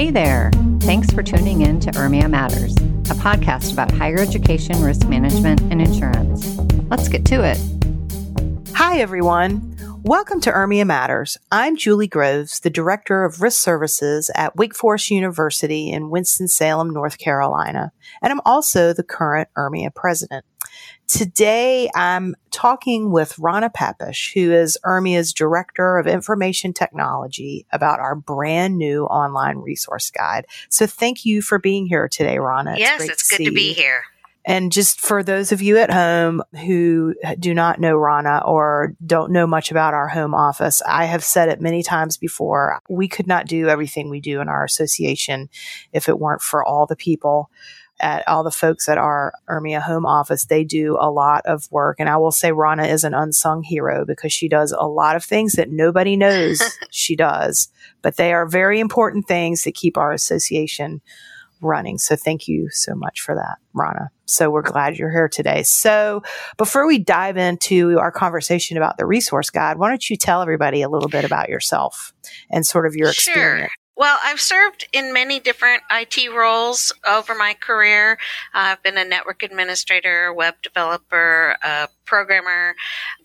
Hey there. Thanks for tuning in to URMIA Matters, a podcast about higher education, risk management, and insurance. Let's get to it. Hi, everyone. Welcome to URMIA Matters. I'm Julie Groves, the Director of Risk Services at Wake Forest University in Winston-Salem, North Carolina, and I'm also the current URMIA President. Today, I'm talking with Rana Papish, who is URMIA's Director of Information Technology, about our brand new online resource guide. So thank you for being here today, Rana. It's yes, it's good to be you. here. And just for those of you at home who do not know Rana or don't know much about our home office, I have said it many times before. We could not do everything we do in our association if it weren't for all the people at all the folks at our URMIA home office, they do a lot of work. And I will say Rana is an unsung hero because she does a lot of things that nobody knows she does, but they are very important things that keep our association running. So thank you so much for that, Rana. So we're glad you're here today. So before we dive into our conversation about the resource guide, why don't you tell everybody a little bit about yourself and sort of your sure. experience? Well, I've served in many different IT roles over my career. I've been a network administrator, web developer, a programmer,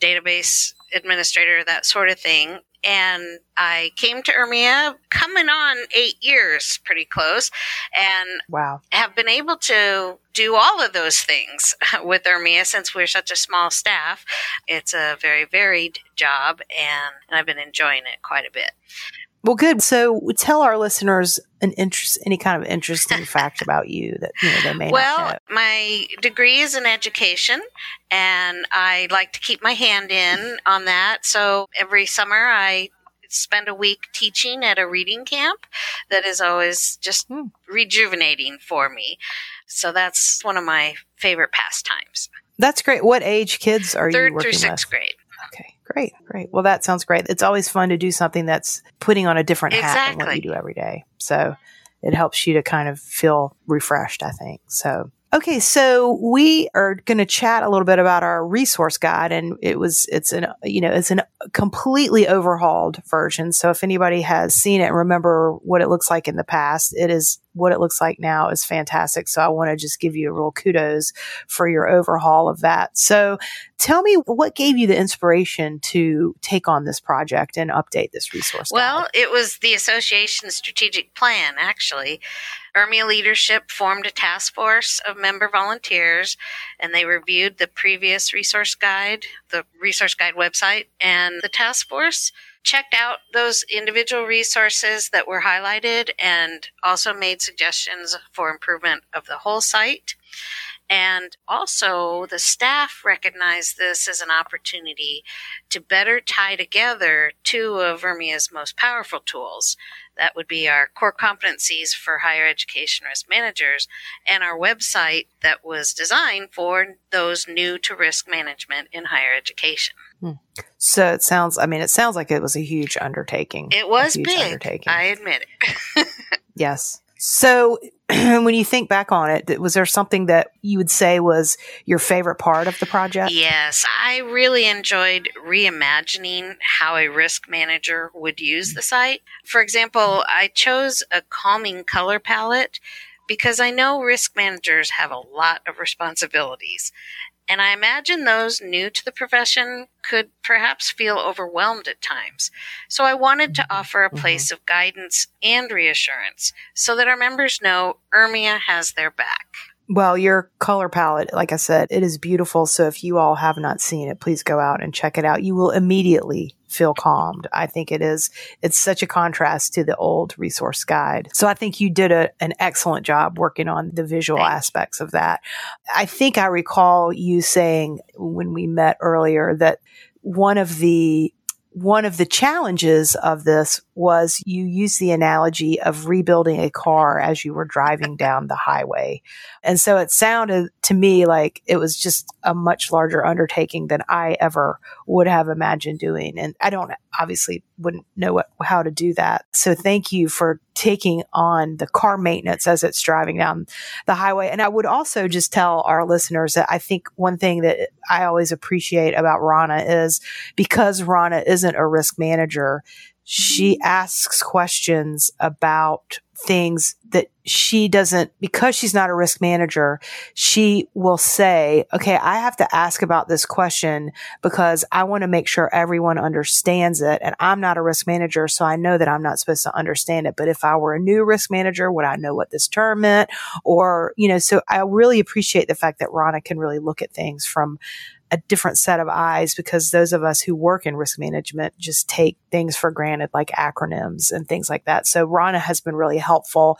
database administrator, that sort of thing. And I came to URMIA coming on eight years, pretty close, and wow. have been able to do all of those things with URMIA since we're such a small staff. It's a very varied job, and, and I've been enjoying it quite a bit. Well, good. So tell our listeners an interest, any kind of interesting fact about you that you know, they may well, not know. my degree is in education, and I like to keep my hand in on that. So every summer I spend a week teaching at a reading camp that is always just hmm. rejuvenating for me. So that's one of my favorite pastimes. That's great. What age kids are Third you Third through sixth with? grade. Great, great. Well, that sounds great. It's always fun to do something that's putting on a different exactly. hat than what you do every day. So it helps you to kind of feel refreshed, I think. So Okay, so we are going to chat a little bit about our resource guide, and it was it's an you know it's a completely overhauled version. So if anybody has seen it, and remember what it looks like in the past. It is what it looks like now is fantastic. So I want to just give you a real kudos for your overhaul of that. So tell me what gave you the inspiration to take on this project and update this resource. Well, guide? it was the association's strategic plan actually. URMIA leadership formed a task force of member volunteers and they reviewed the previous resource guide, the resource guide website, and the task force checked out those individual resources that were highlighted and also made suggestions for improvement of the whole site. And also, the staff recognized this as an opportunity to better tie together two of URMIA's most powerful tools. That would be our core competencies for higher education risk managers and our website that was designed for those new to risk management in higher education. Hmm. So it sounds, I mean, it sounds like it was a huge undertaking. It was big. Undertaking. I admit it. yes. So when you think back on it, was there something that you would say was your favorite part of the project? Yes, I really enjoyed reimagining how a risk manager would use the site. For example, I chose a calming color palette because I know risk managers have a lot of responsibilities. And I imagine those new to the profession could perhaps feel overwhelmed at times. So I wanted to mm-hmm. offer a mm-hmm. place of guidance and reassurance so that our members know URMIA has their back. Well, your color palette, like I said, it is beautiful. So if you all have not seen it, please go out and check it out. You will immediately feel calmed. I think it is, it's such a contrast to the old resource guide. So I think you did a, an excellent job working on the visual Thanks. aspects of that. I think I recall you saying when we met earlier that one of the one of the challenges of this was you used the analogy of rebuilding a car as you were driving down the highway. And so it sounded to me like it was just a much larger undertaking than I ever would have imagined doing. And I don't obviously wouldn't know what, how to do that. So thank you for taking on the car maintenance as it's driving down the highway. And I would also just tell our listeners that I think one thing that I always appreciate about Rana is because Rana isn't a risk manager, she mm-hmm. asks questions about things that she doesn't, because she's not a risk manager, she will say, okay, I have to ask about this question because I want to make sure everyone understands it. And I'm not a risk manager, so I know that I'm not supposed to understand it. But if I were a new risk manager, would I know what this term meant? Or, you know, so I really appreciate the fact that Rana can really look at things from a different set of eyes because those of us who work in risk management just take things for granted like acronyms and things like that. So Rana has been really helpful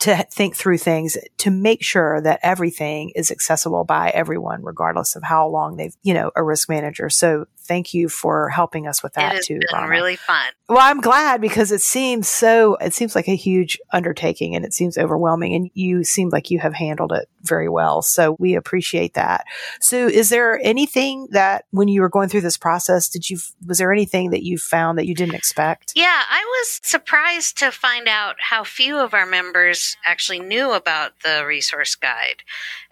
to think through things to make sure that everything is accessible by everyone, regardless of how long they've, you know, a risk manager. So thank you for helping us with that too. Rana. really fun. Well, I'm glad because it seems so, it seems like a huge undertaking and it seems overwhelming and you seem like you have handled it very well. So we appreciate that. So is there anything that when you were going through this process, did you, was there anything that you found that you didn't expect? Yeah, I was surprised to find out how few of our members actually knew about the resource guide.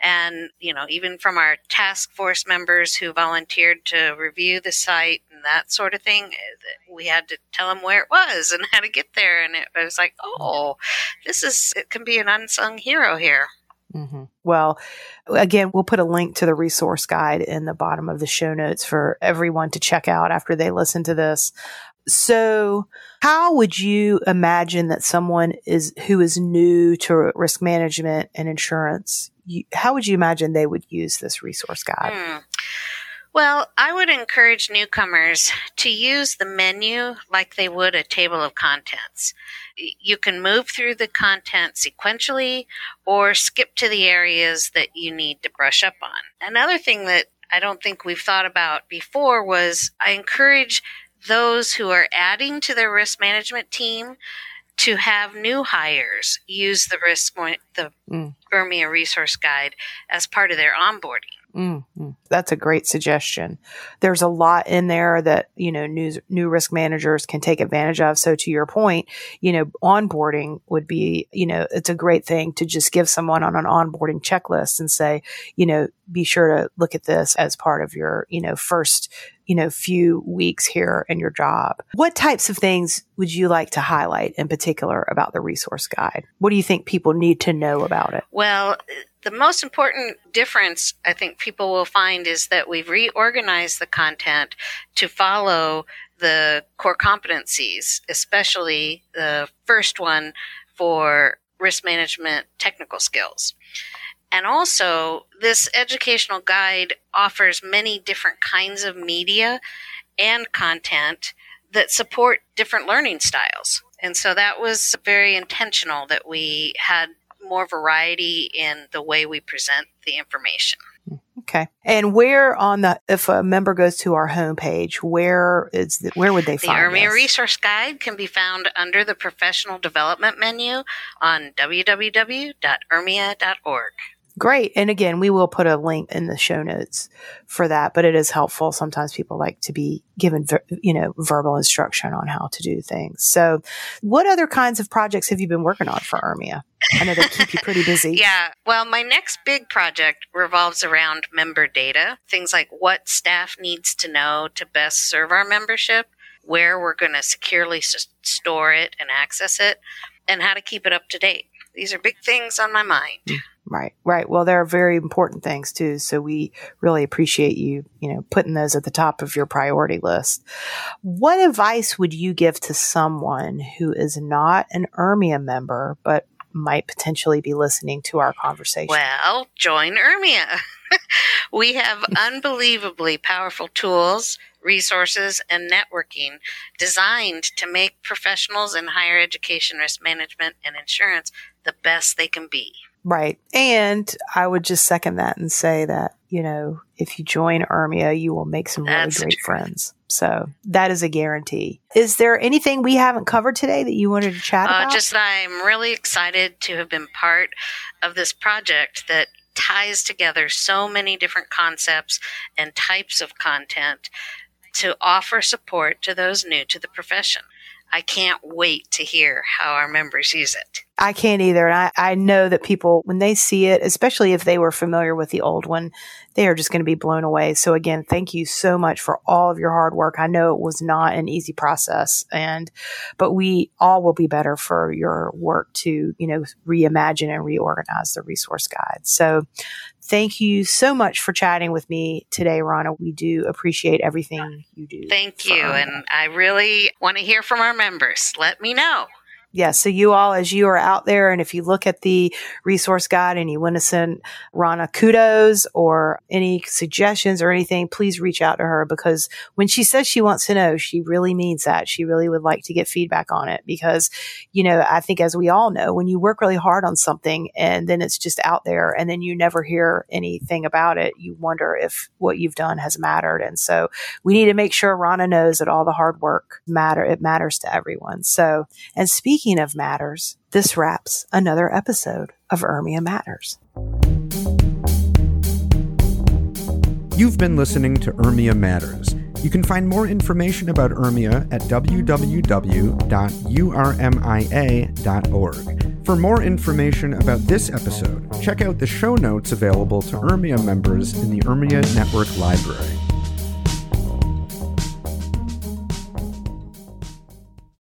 And, you know, even from our task force members who volunteered to review the site and that sort of thing, we had to tell them where it was and how to get there. And it was like, oh, this is, it can be an unsung hero here. Mm-hmm. Well, again, we'll put a link to the resource guide in the bottom of the show notes for everyone to check out after they listen to this. So, how would you imagine that someone is who is new to risk management and insurance? You, how would you imagine they would use this resource guide? Hmm. Well, I would encourage newcomers to use the menu like they would a table of contents. You can move through the content sequentially or skip to the areas that you need to brush up on. Another thing that I don't think we've thought about before was I encourage those who are adding to their risk management team to have new hires use the risk the mm. Resource guide as part of their onboarding. Mm-hmm. That's a great suggestion. There's a lot in there that, you know, new, new risk managers can take advantage of. So to your point, you know, onboarding would be, you know, it's a great thing to just give someone on an onboarding checklist and say, you know, be sure to look at this as part of your, you know, first, you know, few weeks here in your job. What types of things would you like to highlight in particular about the resource guide? What do you think people need to know about it? Well, the most important difference I think people will find is that we've reorganized the content to follow the core competencies, especially the first one for risk management technical skills. And also, this educational guide offers many different kinds of media and content that support different learning styles. And so that was very intentional that we had more variety in the way we present the information. Okay. And where on the if a member goes to our homepage, where is the, where would they the find URMIA this? Resource Guide can be found under the Professional Development menu on www.urmia.org. Great. And again, we will put a link in the show notes for that, but it is helpful. Sometimes people like to be given, you know, verbal instruction on how to do things. So what other kinds of projects have you been working on for URMIA? I know they keep you pretty busy. yeah. Well, my next big project revolves around member data, things like what staff needs to know to best serve our membership, where we're going to securely s- store it and access it, and how to keep it up to date. These are big things on my mind. Mm, right, right. Well, there are very important things too. So we really appreciate you, you know, putting those at the top of your priority list. What advice would you give to someone who is not an URMIA member, but might potentially be listening to our conversation? Well, join URMIA. we have unbelievably powerful tools, resources, and networking designed to make professionals in higher education risk management and insurance the best they can be. Right. And I would just second that and say that, you know, if you join URMIA, you will make some really That's great true. friends. So that is a guarantee. Is there anything we haven't covered today that you wanted to chat Uh, about? just that I'm really excited to have been part of this project that ties together so many different concepts and types of content to offer support to those new to the profession. I can't wait to hear how our members use it. I can't either. And I, I know that people, when they see it, especially if they were familiar with the old one, they are just going to be blown away. So again, thank you so much for all of your hard work. I know it was not an easy process and, but we all will be better for your work to, you know, reimagine and reorganize the resource guide. So thank you so much for chatting with me today, Rana. We do appreciate everything you do. Thank you. And I really want to hear from our members. Let me know yeah, so you all, as you are out there, and if you look at the resource guide and you want to send Rana kudos or any suggestions or anything, please reach out to her because when she says she wants to know, she really means that. She really would like to get feedback on it because, you know, I think as we all know, when you work really hard on something and then it's just out there and then you never hear anything about it, you wonder if what you've done has mattered. And so we need to make sure Rana knows that all the hard work matter, it matters to everyone. So, and speaking Speaking of matters, this wraps another episode of URMIA Matters. You've been listening to URMIA Matters. You can find more information about URMIA at www.urmia.org. For more information about this episode, check out the show notes available to URMIA members in the URMIA Network Library.